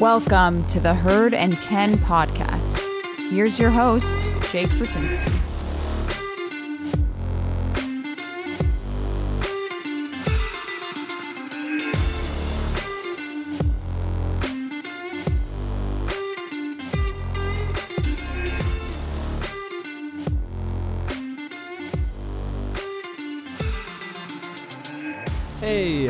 Welcome to the Herd and 10 podcast. Here's your host, Jake Fortinsky.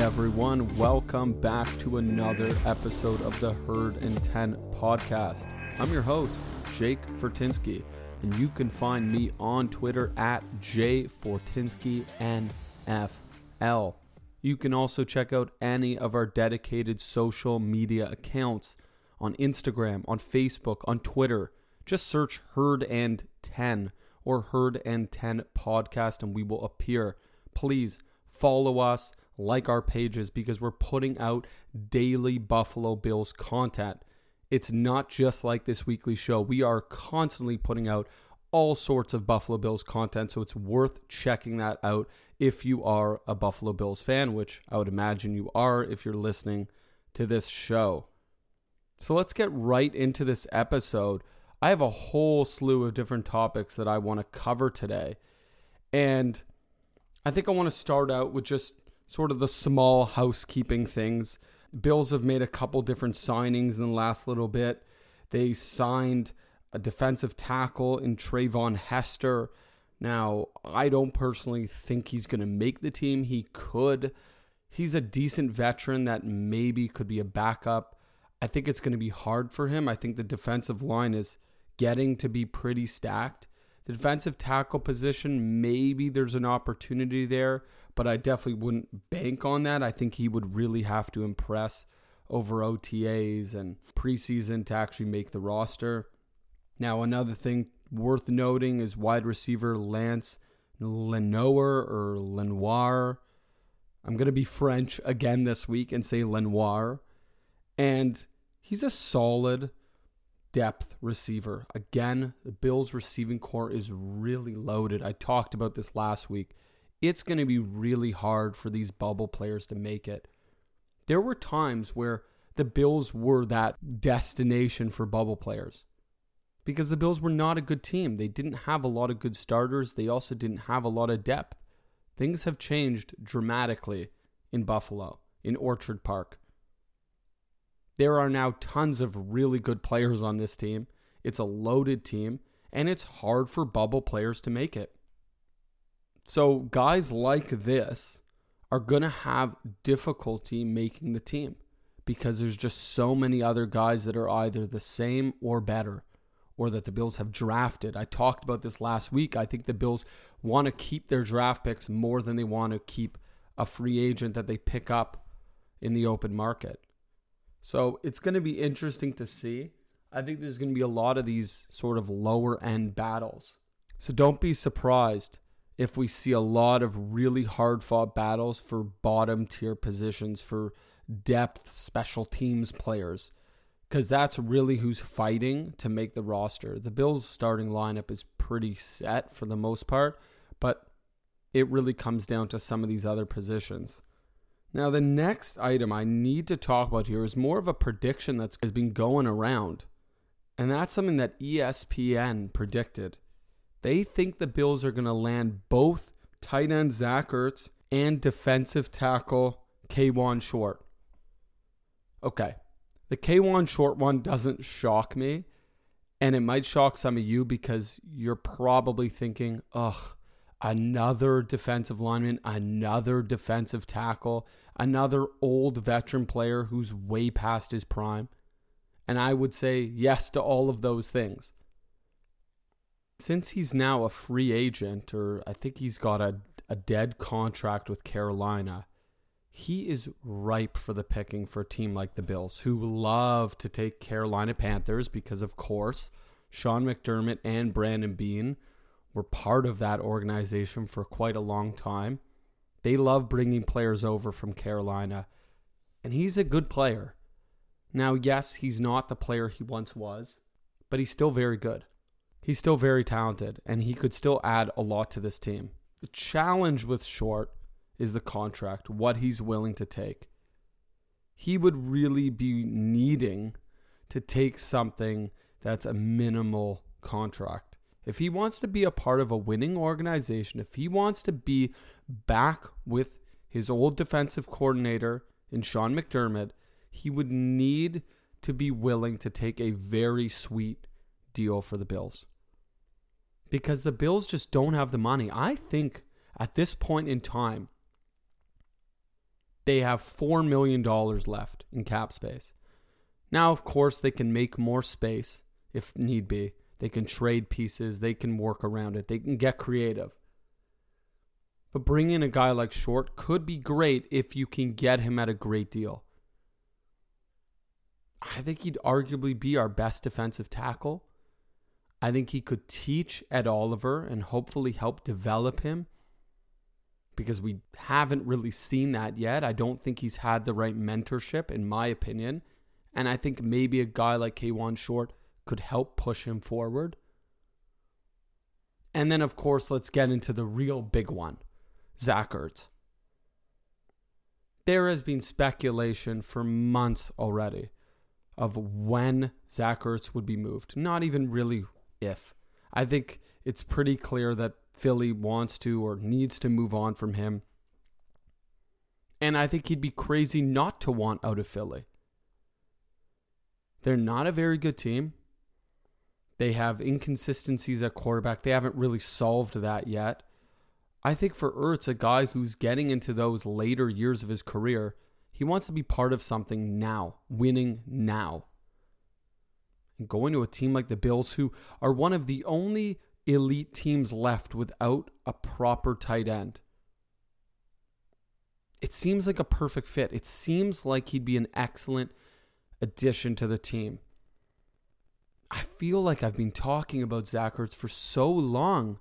Everyone, welcome back to another episode of the Herd and 10 podcast. I'm your host, Jake Fortinsky, and you can find me on Twitter at jfortinskyNFL. You can also check out any of our dedicated social media accounts on Instagram, on Facebook, on Twitter. Just search Herd and 10 or Herd and 10 podcast and we will appear. Please follow us like our pages because we're putting out daily Buffalo Bills content. It's not just like this weekly show. We are constantly putting out all sorts of Buffalo Bills content, so it's worth checking that out if you are a Buffalo Bills fan, which I would imagine you are if you're listening to this show. So let's get right into this episode. I have a whole slew of different topics that I want to cover today. And I think I want to start out with just sort of the small housekeeping things. Bills have made a couple different signings in the last little bit. They signed a defensive tackle in Treyvon Hester. Now, I don't personally think he's going to make the team. He could. He's a decent veteran that maybe could be a backup. I think it's going to be hard for him. I think the defensive line is getting to be pretty stacked. The defensive tackle position, maybe there's an opportunity there, but I definitely wouldn't bank on that. I think he would really have to impress over OTAs and preseason to actually make the roster. Now, another thing worth noting is wide receiver Lance Lenoir or Lenoir. I'm going to be French again this week and say Lenoir. And he's a solid depth receiver. Again, the Bills receiving corps is really loaded. I talked about this last week it's going to be really hard for these bubble players to make it. There were times where the Bills were that destination for bubble players because the Bills were not a good team. They didn't have a lot of good starters, they also didn't have a lot of depth. Things have changed dramatically in Buffalo, in Orchard Park. There are now tons of really good players on this team. It's a loaded team, and it's hard for bubble players to make it. So guys like this are going to have difficulty making the team because there's just so many other guys that are either the same or better or that the Bills have drafted. I talked about this last week. I think the Bills want to keep their draft picks more than they want to keep a free agent that they pick up in the open market. So it's going to be interesting to see. I think there's going to be a lot of these sort of lower end battles. So don't be surprised if we see a lot of really hard fought battles for bottom tier positions for depth special teams players because that's really who's fighting to make the roster. The Bills' starting lineup is pretty set for the most part, but it really comes down to some of these other positions. Now, the next item I need to talk about here is more of a prediction that's been going around, and that's something that ESPN predicted. They think the Bills are going to land both tight end Zach Ertz and defensive tackle Kawann Short. Okay. The Kawann Short one doesn't shock me. And it might shock some of you because you're probably thinking, ugh, another defensive lineman, another defensive tackle, another old veteran player who's way past his prime. And I would say yes to all of those things. Since he's now a free agent, or I think he's got a, a dead contract with Carolina, he is ripe for the picking for a team like the Bills, who love to take Carolina Panthers because, of course, Sean McDermott and Brandon Beane were part of that organization for quite a long time. They love bringing players over from Carolina, and he's a good player. Now, yes, he's not the player he once was, but he's still very good. He's still very talented, and he could still add a lot to this team. The challenge with Short is the contract, what he's willing to take. He would really be needing to take something that's a minimal contract. If he wants to be a part of a winning organization, if he wants to be back with his old defensive coordinator in Sean McDermott, he would need to be willing to take a very sweet deal for the Bills. Because the Bills just don't have the money. I think at this point in time, they have $4 million left in cap space. Now, of course, they can make more space if need be. They can trade pieces, they can work around it, they can get creative. But bringing in a guy like Short could be great if you can get him at a great deal. I think he'd arguably be our best defensive tackle. I think he could teach Ed Oliver and hopefully help develop him because we haven't really seen that yet. I don't think he's had the right mentorship, in my opinion. And I think maybe a guy like Kawann Short could help push him forward. And then, of course, let's get into the real big one Zach Ertz. There has been speculation for months already of when Zach Ertz would be moved. Not even really if. I think it's pretty clear that Philly wants to or needs to move on from him. And I think he'd be crazy not to want out of Philly. They're not a very good team. They have inconsistencies at quarterback. They haven't really solved that yet. I think for Ertz, a guy who's getting into those later years of his career, he wants to be part of something now, winning now. And going to a team like the Bills, who are one of the only elite teams left without a proper tight end. It seems like a perfect fit. It seems like he'd be an excellent addition to the team. I feel like I've been talking about Zach Ertz for so long.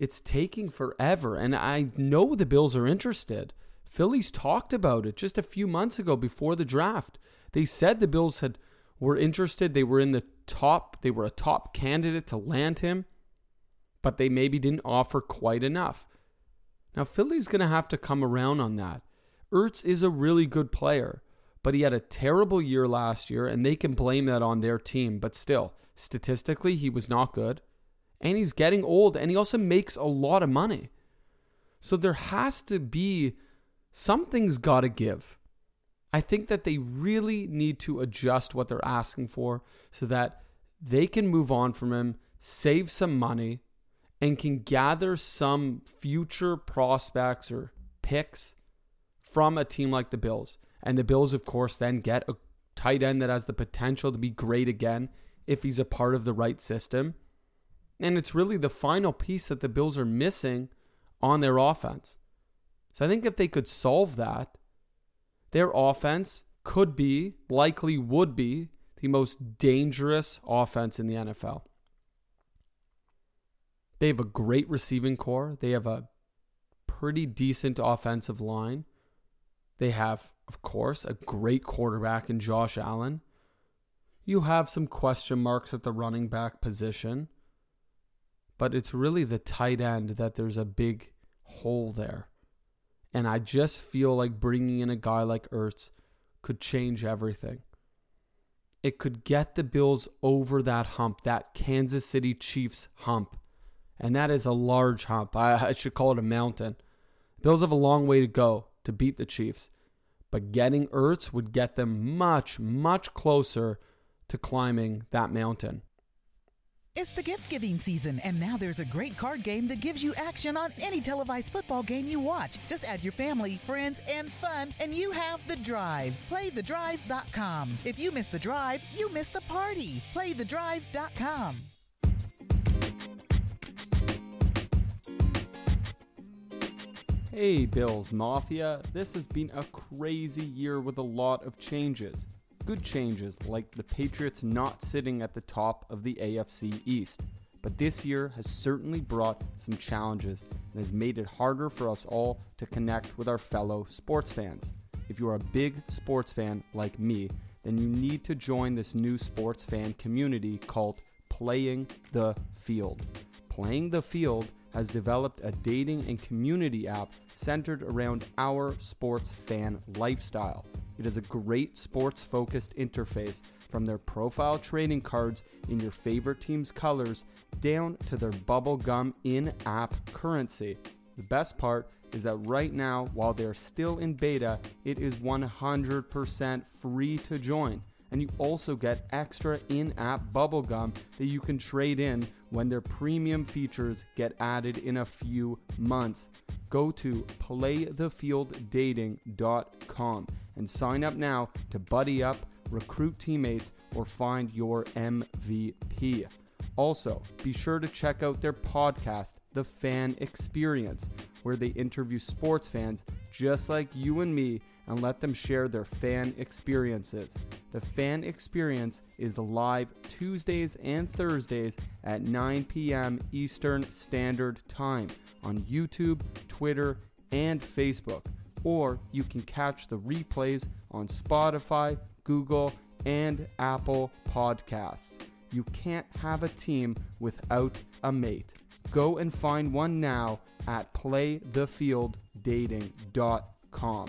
It's taking forever, and I know the Bills are interested. Phillies talked about it just a few months ago before the draft. They said the Bills had were interested. They were in the top. They were a top candidate to land him but they maybe didn't offer quite enough. Now, Philly's going to have to come around on that. Ertz is a really good player, but he had a terrible year last year, and they can blame that on their team. But still, statistically, he was not good. And he's getting old, and he also makes a lot of money. So there has to be something's got to give. I think that they really need to adjust what they're asking for so that they can move on from him, save some money, and can gather some future prospects or picks from a team like the Bills. And the Bills, of course, then get a tight end that has the potential to be great again if he's a part of the right system. And it's really the final piece that the Bills are missing on their offense. So I think if they could solve that, their offense could be, likely would be, the most dangerous offense in the NFL. They have a great receiving corps. They have a pretty decent offensive line. They have, of course, a great quarterback in Josh Allen. You have some question marks at the running back position, but it's really the tight end that there's a big hole there. And I just feel like bringing in a guy like Ertz could change everything. It could get the Bills over that hump, that Kansas City Chiefs hump and that is a large hump. I, I should call it a mountain. Bills have a long way to go to beat the Chiefs, but getting Ertz would get them much, much closer to climbing that mountain. It's the gift giving season, and now there's a great card game that gives you action on any televised football game you watch. Just add your family, friends, and fun, and you have the drive. PlayTheDrive.com. If you miss the drive, you miss the party. PlayTheDrive.com. Hey, Bills Mafia. This has been a crazy year with a lot of changes. Good changes, like the Patriots not sitting at the top of the AFC East. But this year has certainly brought some challenges and has made it harder for us all to connect with our fellow sports fans. If you are a big sports fan like me, then you need to join this new sports fan community called Playing the Field. Playing the Field has developed a dating and community app centered around our sports fan lifestyle. It is a great sports focused interface from their profile trading cards in your favorite team's colors down to their bubblegum in app currency. The best part is that right now, while they're still in beta, it is 100% free to join. And you also get extra in app bubblegum that you can trade in when their premium features get added in a few months. Go to playthefielddating.com and sign up now to buddy up, recruit teammates, or find your MVP. Also, be sure to check out their podcast, The Fan Experience, where they interview sports fans just like you and me and let them share their fan experiences. The fan experience is live Tuesdays and Thursdays at 9 p.m. Eastern Standard Time on YouTube, Twitter, and Facebook. Or you can catch the replays on Spotify, Google, and Apple Podcasts. You can't have a team without a mate. Go and find one now at playthefielddating.com.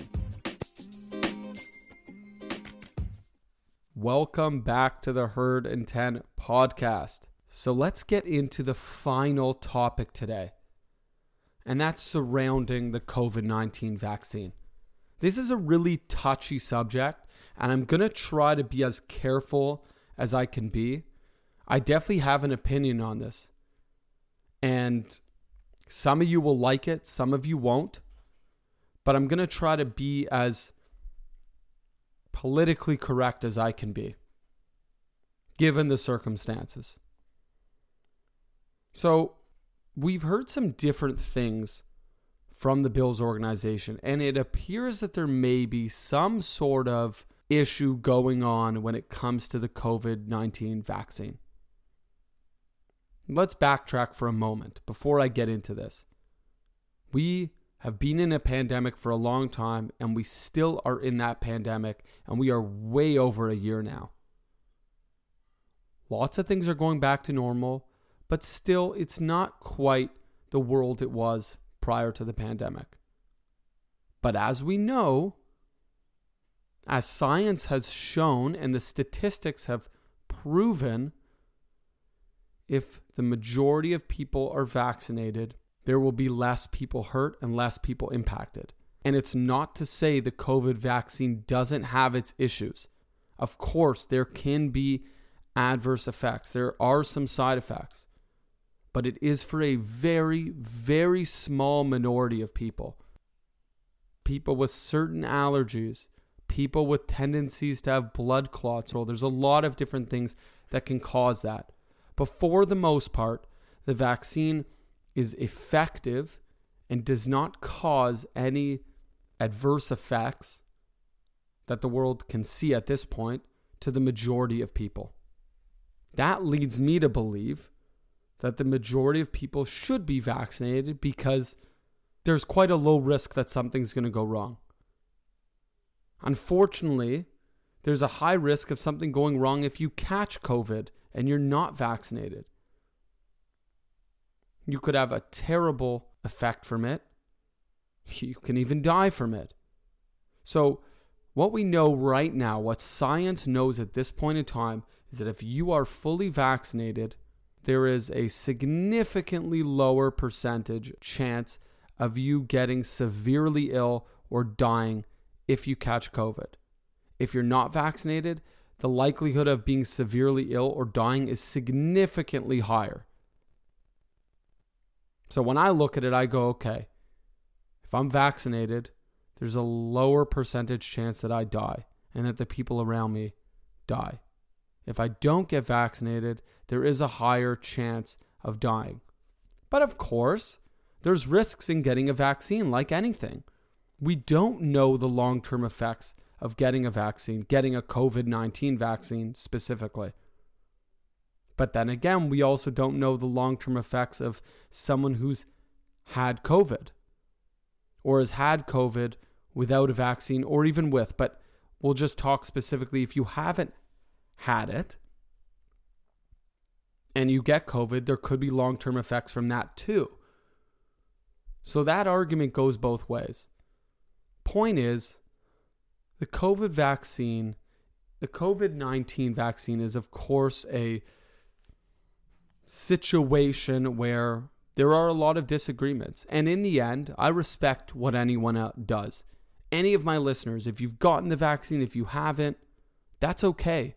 Welcome back to the Herd and 10 podcast. So let's get into the final topic today, and that's surrounding the COVID 19 vaccine. This is a really touchy subject, and I'm going to try to be as careful as I can be. I definitely have an opinion on this, and some of you will like it, some of you won't, but I'm going to try to be as politically correct as I can be, given the circumstances. So, we've heard some different things from the Bills organization, and it appears that there may be some sort of issue going on when it comes to the COVID 19 vaccine. Let's backtrack for a moment before I get into this. We have been in a pandemic for a long time, and we still are in that pandemic, and we are way over a year now. Lots of things are going back to normal, but still, it's not quite the world it was prior to the pandemic. But as we know, as science has shown and the statistics have proven, if the majority of people are vaccinated, there will be less people hurt and less people impacted. And it's not to say the COVID vaccine doesn't have its issues. Of course, there can be adverse effects, there are some side effects, but it is for a very, very small minority of people. People with certain allergies, people with tendencies to have blood clots, or there's a lot of different things that can cause that. But for the most part, the vaccine is effective and does not cause any adverse effects that the world can see at this point to the majority of people. That leads me to believe that the majority of people should be vaccinated because there's quite a low risk that something's going to go wrong. Unfortunately, there's a high risk of something going wrong if you catch COVID and you're not vaccinated. You could have a terrible effect from it. You can even die from it. So, what we know right now, what science knows at this point in time, is that if you are fully vaccinated, there is a significantly lower percentage chance of you getting severely ill or dying if you catch COVID. If you're not vaccinated, the likelihood of being severely ill or dying is significantly higher. So when I look at it, I go, okay, if I'm vaccinated, there's a lower percentage chance that I die and that the people around me die. If I don't get vaccinated, there is a higher chance of dying. But of course, there's risks in getting a vaccine, like anything. We don't know the long term effects of getting a vaccine, getting a COVID 19 vaccine specifically. But then again, we also don't know the long term effects of someone who's had COVID or has had COVID without a vaccine or even with. But we'll just talk specifically if you haven't had it and you get COVID, there could be long term effects from that too. So that argument goes both ways. Point is, the COVID vaccine, the COVID 19 vaccine is, of course, a situation where there are a lot of disagreements. And in the end, I respect what anyone does. Any of my listeners, if you've gotten the vaccine, if you haven't, that's okay.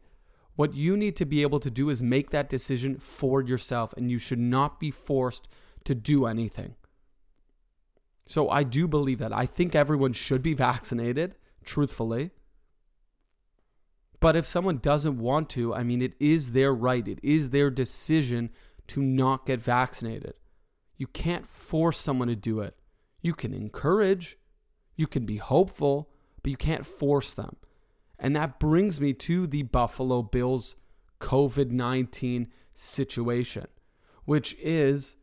What you need to be able to do is make that decision for yourself, and you should not be forced to do anything. So I do believe that. I think everyone should be vaccinated, truthfully. But if someone doesn't want to, I mean, it is their right, it is their decision to not get vaccinated. You can't force someone to do it. You can encourage, you can be hopeful, but you can't force them. And that brings me to the Buffalo Bills COVID 19 situation, which is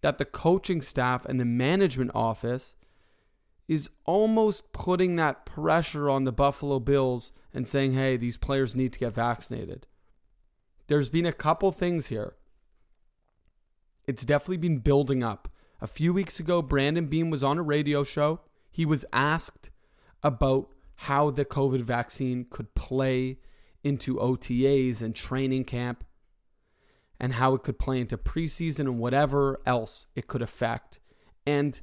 that the coaching staff and the management office is almost putting that pressure on the Buffalo Bills and saying, hey, these players need to get vaccinated. There's been a couple things here. It's definitely been building up. A few weeks ago, Brandon Beane was on a radio show. He was asked about how the COVID vaccine could play into OTAs and training camp and how it could play into preseason and whatever else it could affect. And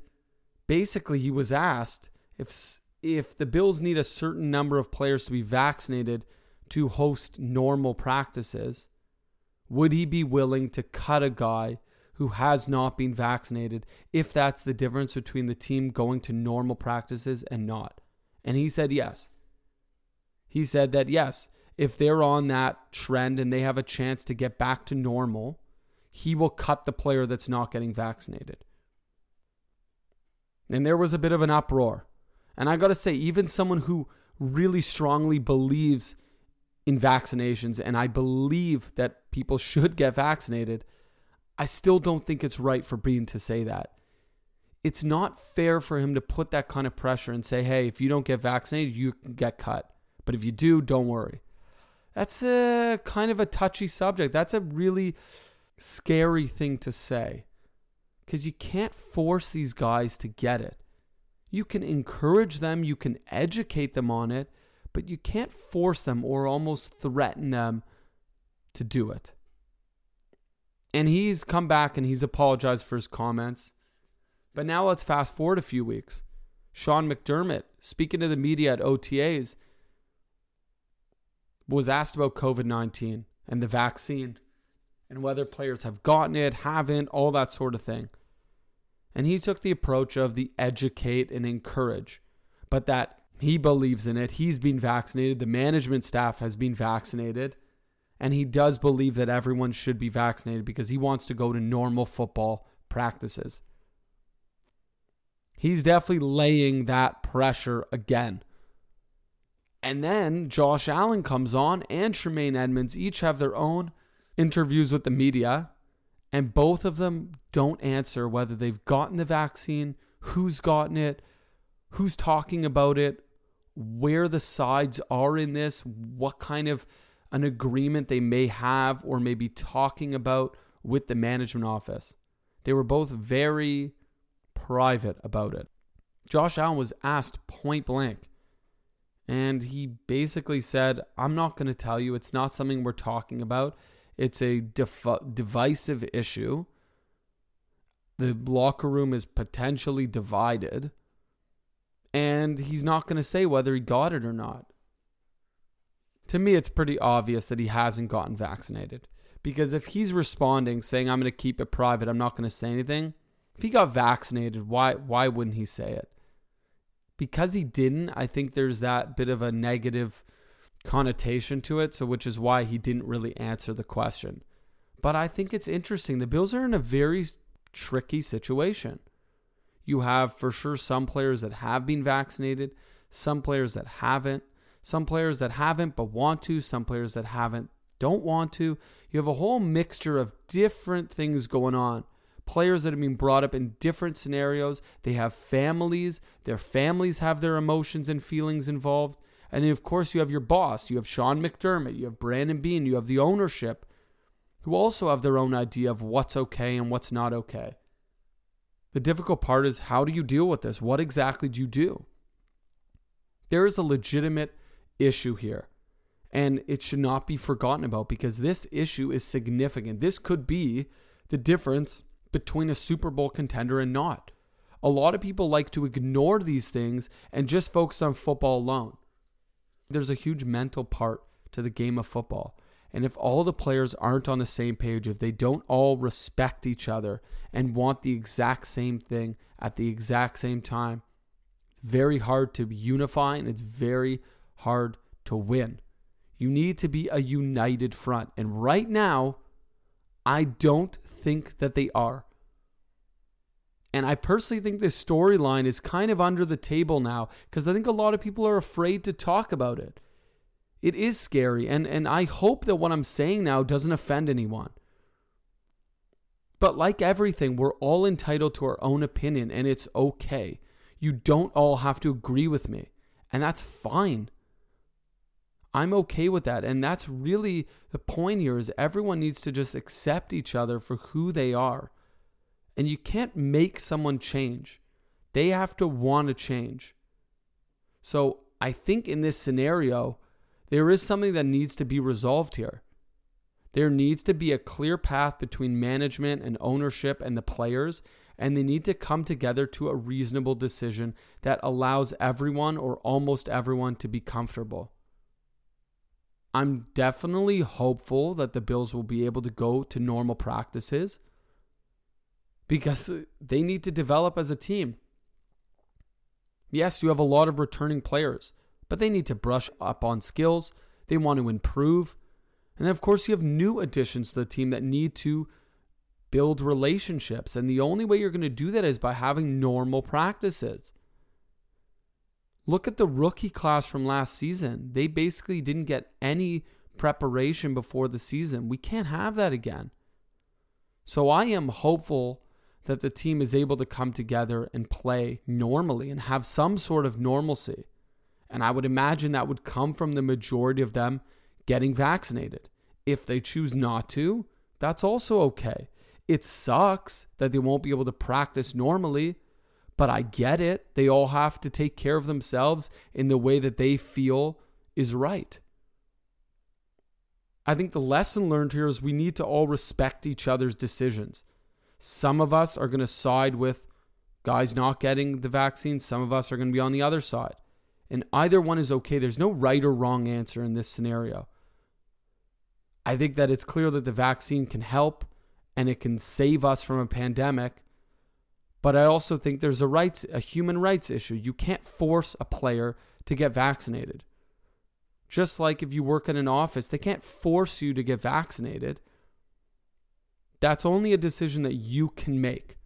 basically he was asked if if the Bills need a certain number of players to be vaccinated to host normal practices, would he be willing to cut a guy who has not been vaccinated if that's the difference between the team going to normal practices and not? And he said yes. He said that yes, if they're on that trend and they have a chance to get back to normal, he will cut the player that's not getting vaccinated. And there was a bit of an uproar. And I got to say, even someone who really strongly believes in vaccinations, and I believe that people should get vaccinated, I still don't think it's right for Beane to say that. It's not fair for him to put that kind of pressure and say, hey, if you don't get vaccinated, you can get cut. But if you do, don't worry. That's a kind of a touchy subject. That's a really scary thing to say because you can't force these guys to get it. You can encourage them, you can educate them on it, but you can't force them or almost threaten them to do it. And he's come back and he's apologized for his comments. But now let's fast forward a few weeks. Sean McDermott, speaking to the media at OTAs, was asked about COVID 19 and the vaccine and whether players have gotten it, haven't, all that sort of thing. And he took the approach of the educate and encourage, but that he believes in it. He's been vaccinated, the management staff has been vaccinated, and he does believe that everyone should be vaccinated because he wants to go to normal football practices. He's definitely laying that pressure again. And then Josh Allen comes on and Tremaine Edmunds each have their own interviews with the media, and both of them don't answer whether they've gotten the vaccine, who's gotten it, who's talking about it, where the sides are in this, what kind of an agreement they may have or may be talking about with the management office. They were both very private about it. Josh Allen was asked point blank, and he basically said, I'm not going to tell you. It's not something we're talking about. It's a def- divisive issue. The locker room is potentially divided. And he's not going to say whether he got it or not. to me, it's pretty obvious that he hasn't gotten vaccinated. Because if he's responding saying, I'm going to keep it private, I'm not going to say anything, if he got vaccinated, why, why wouldn't he say it? Because he didn't, I think there's that bit of a negative connotation to it, so which is why he didn't really answer the question. But I think it's interesting. The Bills are in a very tricky situation. You have for sure some players that have been vaccinated, some players that haven't, some players that haven't but want to, some players that haven't don't want to. You have a whole mixture of different things going on. Players that have been brought up in different scenarios. They have families. Their families have their emotions and feelings involved. And then, of course, you have your boss. You have Sean McDermott. You have Brandon Beane, You have the ownership who also have their own idea of what's okay and what's not okay. The difficult part is how do you deal with this? What exactly do you do? There is a legitimate issue here, and it should not be forgotten about because this issue is significant. This could be the difference between a Super Bowl contender and not. A lot of people like to ignore these things and just focus on football alone. There's a huge mental part to the game of football. And if all the players aren't on the same page, if they don't all respect each other and want the exact same thing at the exact same time, it's very hard to unify and it's very hard to win. You need to be a united front. And right now, I don't think that they are. And I personally think this storyline is kind of under the table now because I think a lot of people are afraid to talk about it. It is scary, and, and I hope that what I'm saying now doesn't offend anyone. But like everything, we're all entitled to our own opinion, and it's okay. You don't all have to agree with me, and that's fine. I'm okay with that. And that's really the point here is everyone needs to just accept each other for who they are. And you can't make someone change. They have to want to change. So I think in this scenario, there is something that needs to be resolved here. There needs to be a clear path between management and ownership and the players, and they need to come together to a reasonable decision that allows everyone or almost everyone to be comfortable. I'm definitely hopeful that the Bills will be able to go to normal practices because they need to develop as a team. Yes, you have a lot of returning players but they need to brush up on skills. They want to improve. And then, of course, you have new additions to the team that need to build relationships. And the only way you're going to do that is by having normal practices. Look at the rookie class from last season. They basically didn't get any preparation before the season. We can't have that again. So I am hopeful that the team is able to come together and play normally and have some sort of normalcy. And I would imagine that would come from the majority of them getting vaccinated. If they choose not to, that's also okay. It sucks that they won't be able to practice normally, but I get it. They all have to take care of themselves in the way that they feel is right. I think the lesson learned here is we need to all respect each other's decisions. Some of us are going to side with guys not getting the vaccine, some of us are going to be on the other side. And either one is okay. There's no right or wrong answer in this scenario. I think that it's clear that the vaccine can help and it can save us from a pandemic. But I also think there's a rights a human rights issue. You can't force a player to get vaccinated. Just like if you work in an office, they can't force you to get vaccinated. That's only a decision that you can make.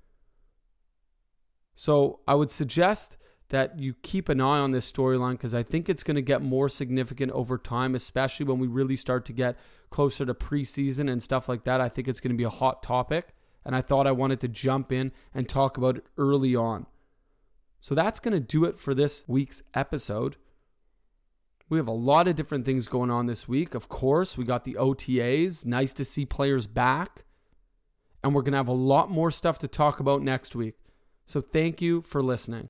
So I would suggest that you keep an eye on this storyline because I think it's going to get more significant over time, especially when we really start to get closer to preseason and stuff like that. I think it's going to be a hot topic. And I thought I wanted to jump in and talk about it early on. So that's going to do it for this week's episode. We have a lot of different things going on this week. Of course, we got the OTAs. Nice to see players back. And we're going to have a lot more stuff to talk about next week. So thank you for listening.